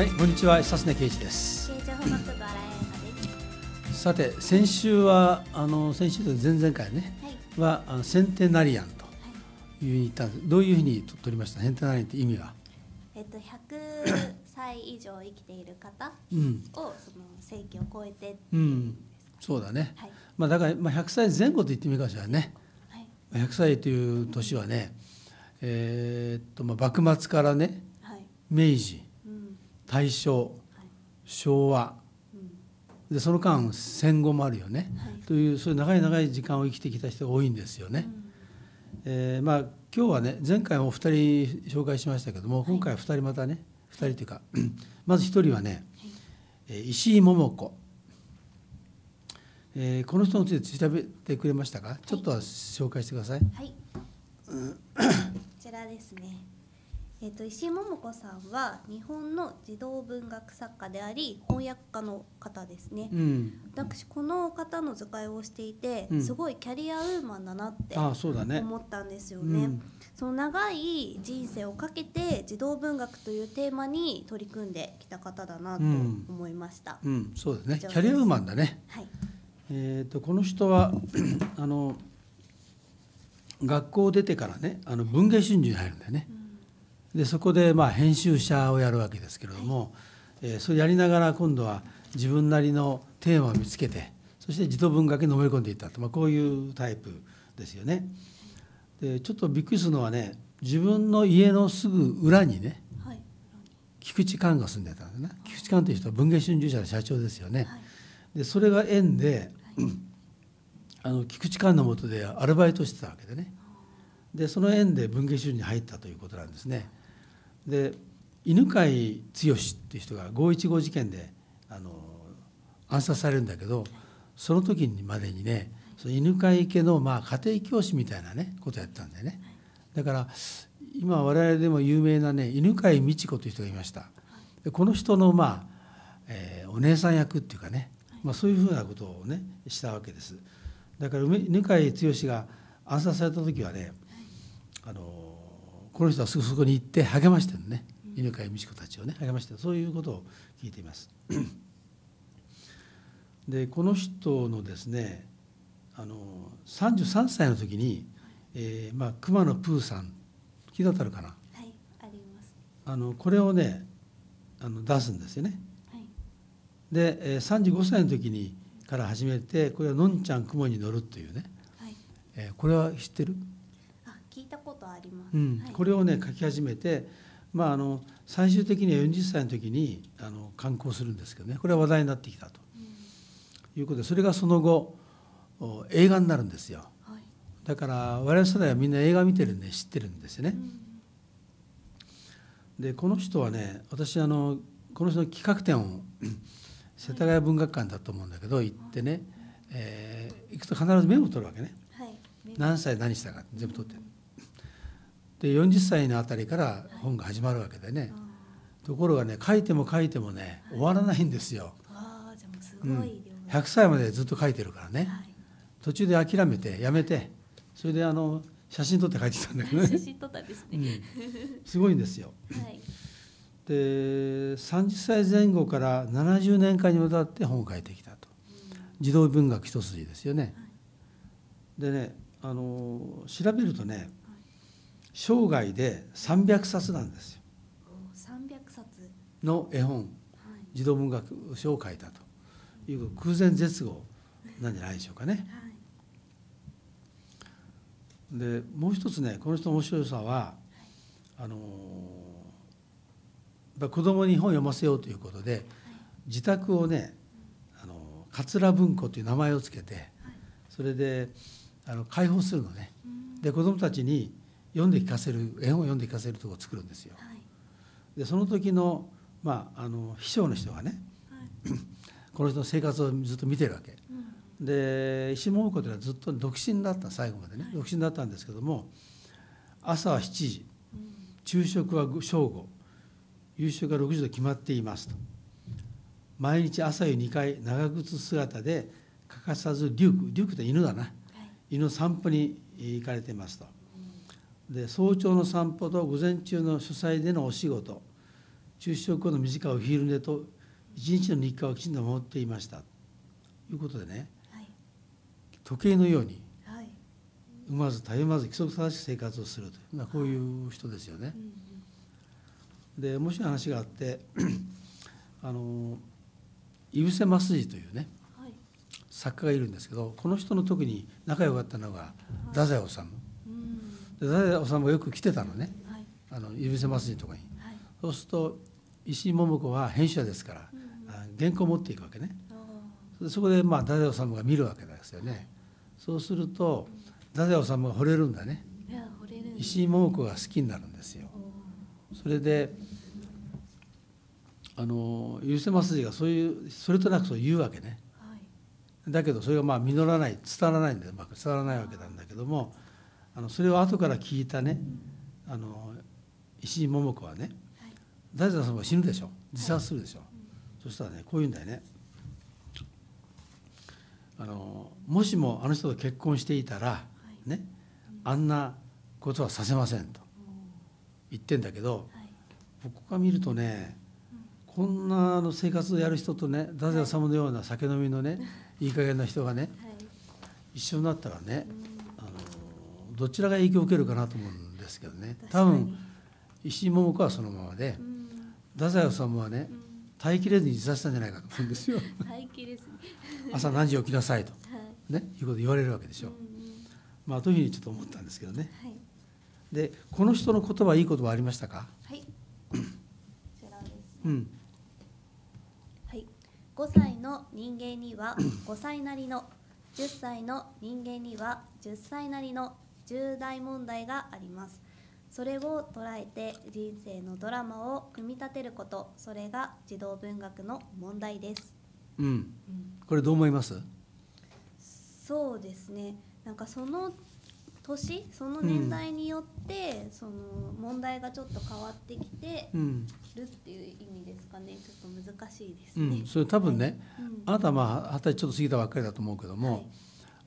はい、こんにちは、久常圭一です。さて、先週は、あの先週と前々回ね、はい。はセンテナリアンというふうに言ったんです。どういうふうにと取りました？センテナリアンって意味は？えっと100歳以上生きている方うん、をその世紀を超えて、うん、そうだね。はいまあだからまあ100歳前後と言ってみるかしらね。はい100歳という年はね、えーっとまあ幕末からね、はい明治、うん大正、はい昭和、うんでその間戦後もあるよね。はいというそういう長い長い時間を生きてきた人が多いんですよね。えーまあ今日はね前回もお二人紹介しましたけども今回は二人またね二人というか まず一人はね、えー石井桃子、えーこの人について調べてくれましたか？ちょっとは紹介してください。はい。こちらですね。えっと石井桃子さんは日本の児童文学作家であり翻訳家の方ですね。うん、私この方の図解をしていて、うんすごいキャリアウーマンだなって。思ったんですよね。うんその長い人生をかけて児童文学というテーマに取り組んできた方だなとうん思いました。うん、そうですね。キャリアウーマンだね。はい。えー、とこの人は あの学校を出てからねあの文藝春秋に入るんだよね。でそこでまあ編集者をやるわけですけれども、えーそれやりながら今度は自分なりのテーマを見つけてそして児童文学にのめり込んでいったと、まあ、こういうタイプですよね。でちょっとびっくりするのはね自分の家のすぐ裏にねはい。菊池寛が住んでたんだな菊池寛という人は文藝春秋社の社長ですよね。はい。でそれが縁で、あの菊池寛の下でアルバイトしてたわけでねでその縁で文藝春秋に入ったということなんですねで犬飼剛っていう人が515事件であの暗殺されるんだけどその時にまでにねその犬飼家のまあ家庭教師みたいなねことやってたんだよね。だから今我々でも有名なね犬飼美智子という人がいました。でこの人のまあ、えーお姉さん役っていうかね、まあ、そういうふうなことをねしたわけです。だから梅犬飼剛が暗殺された時はねあのこの人はすぐそこに行って励ましてるのね犬飼美智子たちをね励ましてるそういうことを聞いていますでこの人のですねあの33歳の時に、えーまあ、熊野プーさん聞いたことあるかな？はい。あります。あのこれをねあの出すんですよねはい。で、えー35歳の時にから始めてこれは「のんちゃん雲に乗る」というね、はい。えーこれは知ってる、あ、聞いたことあります。うんはい、これをね書き始めて、まあ、あの最終的には40歳の時にあの刊行するんですけどね。これは話題になってきたと。いうことでそれがその後お映画になるんですよ。はい。だから我々世代はみんな映画見てるんで知ってるんですよね。でこの人はね私あのこの人の企画展を世田谷文学館だと思うんだけど行ってね、えー行くと必ずメモを取るわけね。はい。何歳何したか全部取ってるで40歳のあたりから本が始まるわけでね。ところがね書いても書いてもね終わらないんですよ、ああ、じゃあもうすうん。ごい量、100歳までずっと書いてるからね。はい。途中で諦めてやめて。それであの写真撮って書いてたんだけどね、写真撮ったんですうね。ん、すごいんですよ。はい。で30歳前後から70年間にわたって本を書いてきたと。児童文学一筋ですよね。でねあの調べるとね生涯で300冊なんですよお三百冊。の絵本はい。児童文学書を書いたという空前絶後なんじゃないでしょうかね。はい。でもう一つねこの人の面白さはあの子供に本を読ませようということで自宅をねあの桂文庫という名前をつけてそれであの開放するのねうんで子供たちに読んで聞かせる絵本を読んで聞かせるところを作るんですよ。はい。でその時の,、まあ、あの秘書の人がねはい。この人の生活をずっと見てるわけ。うん。で石桃子というのはずっと独身だった最後までね独身だったんですけども朝は7時うん。昼食は正午夕食は6時と決まっていますと毎日朝夕2回長靴姿で欠かさずデュークデュークって犬だなはい。犬の散歩に行かれてますとで早朝の散歩と午前中の主催でのお仕事昼食後の短いお昼寝と一日の日課をきちんと守っていました。ということでね。はい。時計のようにはい。産まずたゆまず規則正しく生活をするというまあこういう人ですよね。う。んで面白い話があって あの井伏正治というね作家がいるんですけどこの人の時に仲良かったのが太宰治うんで太宰治がよく来てたのね。はい。あの井伏正治のとこに。はい。そうすると石井桃子は編集者ですから原稿を持っていくわけね。そこでまあ太宰治が見るわけですよね。そうすると太宰治が惚れるんだね。ーいや惚れるんです石井桃子が好きになるんですよ。おそれであの許せますじがそういうそれとなくそう言うわけね。だけどそれがまあ実らない伝わらないんでうまく伝わらないわけなんだけどもあのそれを後から聞いたねあの石井桃子はねはい。大宰さんは死ぬでしょ。自殺するでしょ、そしたらねこう言うんだよね。あのもしもあの人と結婚していたらい。ねあんなことはさせませんとお言ってんだけど僕が見るとねこんなあの生活をやる人とね太宰治のような酒飲みのねいい加減な人がねはい。一緒になったらねうんどちらが影響を受けるかなと思うんですけどね。多分石井桃子はそのままでうん。太宰治はねうん。耐えきれずに自殺したんじゃないかと思うんですよ。大気ですね朝何時起きなさいと、はい。ね、いうこと言われるわけでしょ。うんうん。まあというふうにちょっと思ったんですけどね。はい。でこの人の言葉いい言葉ありましたか？はい。うん。はい、5歳の人間には5歳なりの10歳の人間には10歳なりの重大問題があります。それを捉えて人生のドラマを組み立てること。それが児童文学の問題です、うん。これどう思います？そうですね。なんかその年その年代によって、その問題がちょっと変わってきてうん、るっていう意味ですかね。ちょっと難しいですね、うん、それ多分ね、うん。あなたはまあ二十歳ちょっと過ぎたばっかりだと思うけども、はい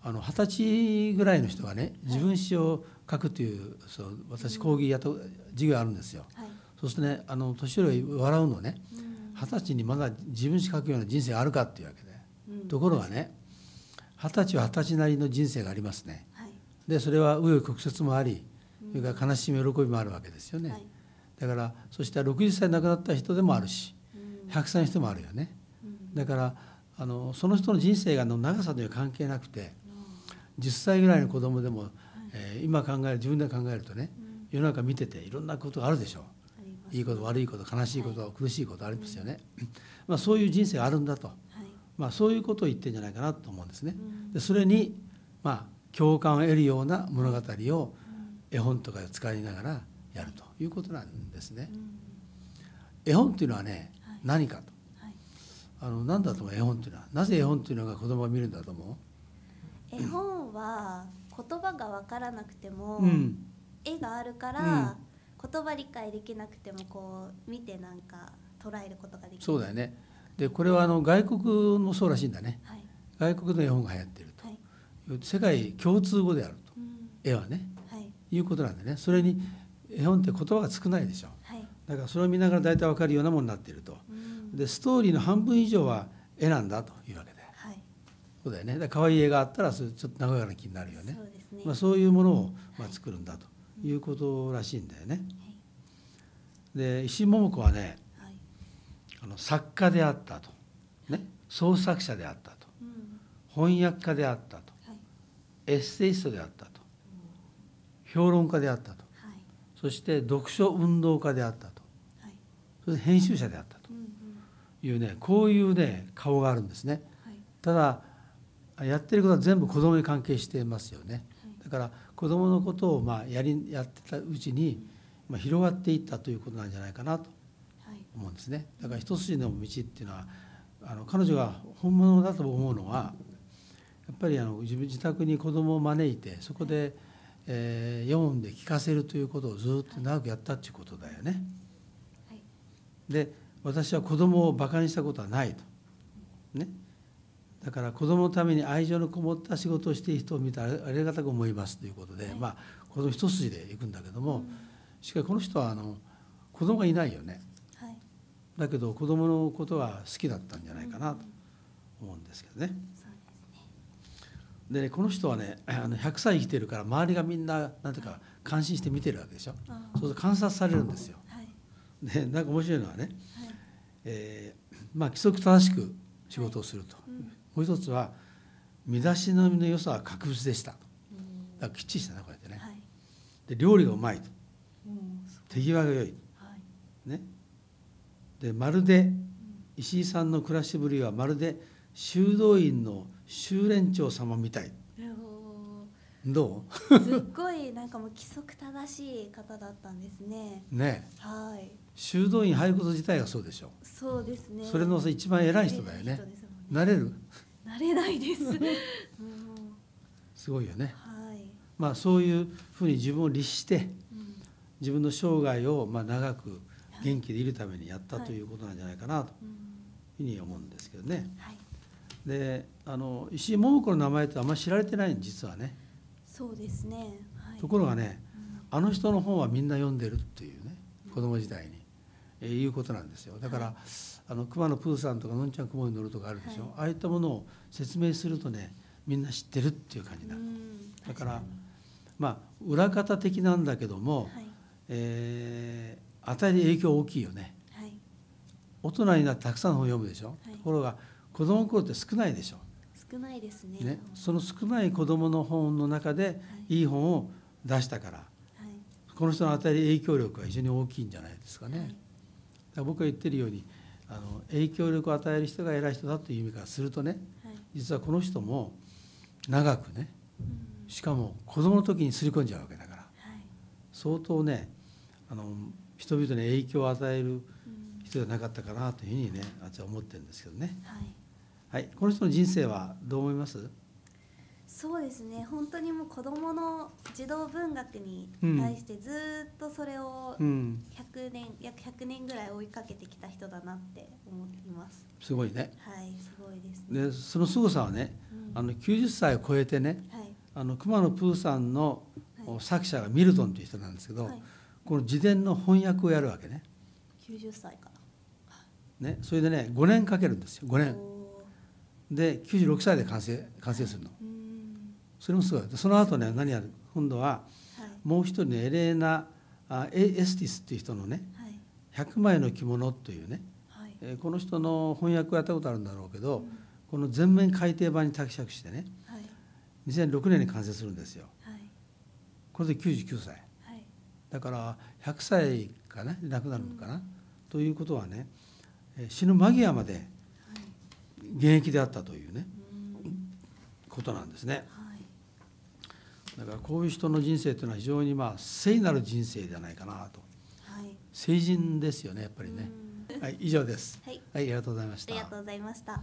あの二十歳ぐらいの人がね自分史を書くというそう私講義やった授業あるんですよ。はい。そうするとねあの年寄りは笑うのねうん。二十歳にまだ自分史書くような人生があるかっていうわけでうん。ところがね二十歳は二十歳なりの人生がありますね。はい。でそれは紆余曲折もありそれから悲しみ喜びもあるわけですよね。はい。だからそして60歳亡くなった人でもあるしうん。100歳の人もあるよね。うん。だからあのその人の人生がの長さという関係なくて10歳ぐらいの子供でも、えー今考える自分で考えるとねうん。世の中見てていろんなことがあるでしょ。あります。いいこと悪いこと悲しいこと、苦しいことありますよね、まあ、そういう人生があるんだと、はい。まあ、そういうことを言ってるんじゃないかなと思うんですね。うん。でそれにまあ共感を得るような物語をうん。絵本とかで使いながらやるということなんですね。うん。絵本っていうのはねはい。何かと。はい。あの何だと思う絵本っていうのは。なぜ絵本っていうのが子供が見るんだと思絵本は言葉が分からなくても、ううん。絵があるから、言葉理解できなくてもこう見てなんか捉えることができる。そうだよね。でこれはあの外国もそうらしいんだね。はい。外国の絵本が流行っているはい。と世界共通語であると。うん。絵はね。はい。いうことなんでね。それに絵本って言葉が少ないでしょ。はい。だからそれを見ながら大体わかるようなものになっていると。うん。でストーリーの半分以上は絵なんだというわけ。ではいそうだよね。だ可愛い絵があったらそれちょっと和やかな気になるよね。そうですね、まあ、そういうものをまあ作るんだということらしいんだよね。で石井桃子はねはい。はいあの作家であったと、ね、創作者であったと。うん。翻訳家であったと。はい。エッセイストであったと。評論家であったと。はい。そして読書運動家であったと。はい。それで編集者であったと。うんうん。いうねこういうね顔があるんですね。はい。ただやってることは全部子供に関係していますよねだから子供のことをまあやりやってたうちに、まあ、広がっていったということなんじゃないかなとはい思うんですねだから一筋の道っていうのはあの彼女が本物だと思うのはやっぱりあの自分自宅に子供を招いてそこで、えー読んで聞かせるということをずっと長くやったっていうことだよね。はいで私は子供をバカにしたことはないと。ね。だから子供のために愛情のこもった仕事をしている人を見たらありがたく思いますということで、はい。まあ子供一筋で行くんだけども、うん。しかしこの人はあの子供がいないよね。はい。だけど子供のことが好きだったんじゃないかなと思うんですけどね。ですね。この人はねあの100歳生きてるから周りがみんななんていうか感心して見てるわけでしょ。あそうすると観察されるんですよ。はい。でなんか面白いのはね、はい。えーまあ、規則正しく仕事をすると、うんもう一つは身だしなみの良さは格別でしただからきっちりしたねこうやってね。はい。で料理がうまいと。うん手際が良いはい。ね。でまるで石井さんの暮らしぶりはまるで修道院の修練長様みたい。おど。ーすっごいなんかもう規則正しい方だったんですね。うね。はい。修道院入ること自体がそうでしょ。そうですね。それの一番偉い人だよね。ね。なれる？なれないです。うん。すごいよね。はい。まあそういうふうに自分を律してうん。自分の生涯をまあ長く元気でいるためにやったということなんじゃないかなとうんいうふうに思うんですけどね。はい。であの石井桃子の名前ってあんまり知られてないん実はね。そうですね。はい。ところがねうん。あの人の本はみんな読んでるっていうね子供時代に、えーいうことなんですよ。だから、はいあの熊野プーさんとかのんちゃん雲に乗るとかあるでしょ、はい。ああいったものを説明するとねみんな知ってるっていう感じになる、うん。だからまあ裏方的なんだけども、はい。えー与える影響大きいよね。はい。大人になってたくさんの本を読むでしょ、はい。ところが子供の頃って少ないでしょ、少ないですね。ね、その少ない子供の本の中ではい。いい本を出したからはい。この人の与える影響力は非常に大きいんじゃないですかね。はい。だから僕が言ってるようにあの影響力を与える人が偉い人だという意味からするとねはい。実はこの人も長くねうん。しかも子供の時に刷り込んじゃうわけだから。はい。相当ねあの人々に影響を与えるうん人じゃなかったかなというふうにね私は思ってるんですけどね。はい。はい、この人の人生はどう思います？そうですね。本当にもう子どもの児童文学に対してずーっとそれをうん。100年約100年ぐらい追いかけてきた人だなって思っています。すごいね。はいすごいですね。でその凄さはねうん。あの90歳を超えてねはい。あの熊野プーさんのはい。作者がミルトンという人なんですけど、はい。この自伝の翻訳をやるわけね。90歳かねそれでね5年かけるんですよ。5な年。おで96歳で完成完成するの。ーうんそれもすごい。でその後ね何やる？今度ははい。もう一人のエレーナあエエスティスっていう人のねはい「100枚の着物」というね、はい。えーこの人の翻訳をやったことあるんだろうけど、うん。この全面改訂版に託釈してねはい。2006年に完成するんですよ。はい。これで99歳。はい。だから100歳かなで亡くなるのかな、ということはねえー死ぬ間際まではい。現役であったというねうん。ことなんですね。はいだからこういう人の人生というのは非常にまあ聖なる人生じゃないかなと。はい。聖人ですよねやっぱりね。うん。はい以上です。はい。はいありがとうございました。ありがとうございました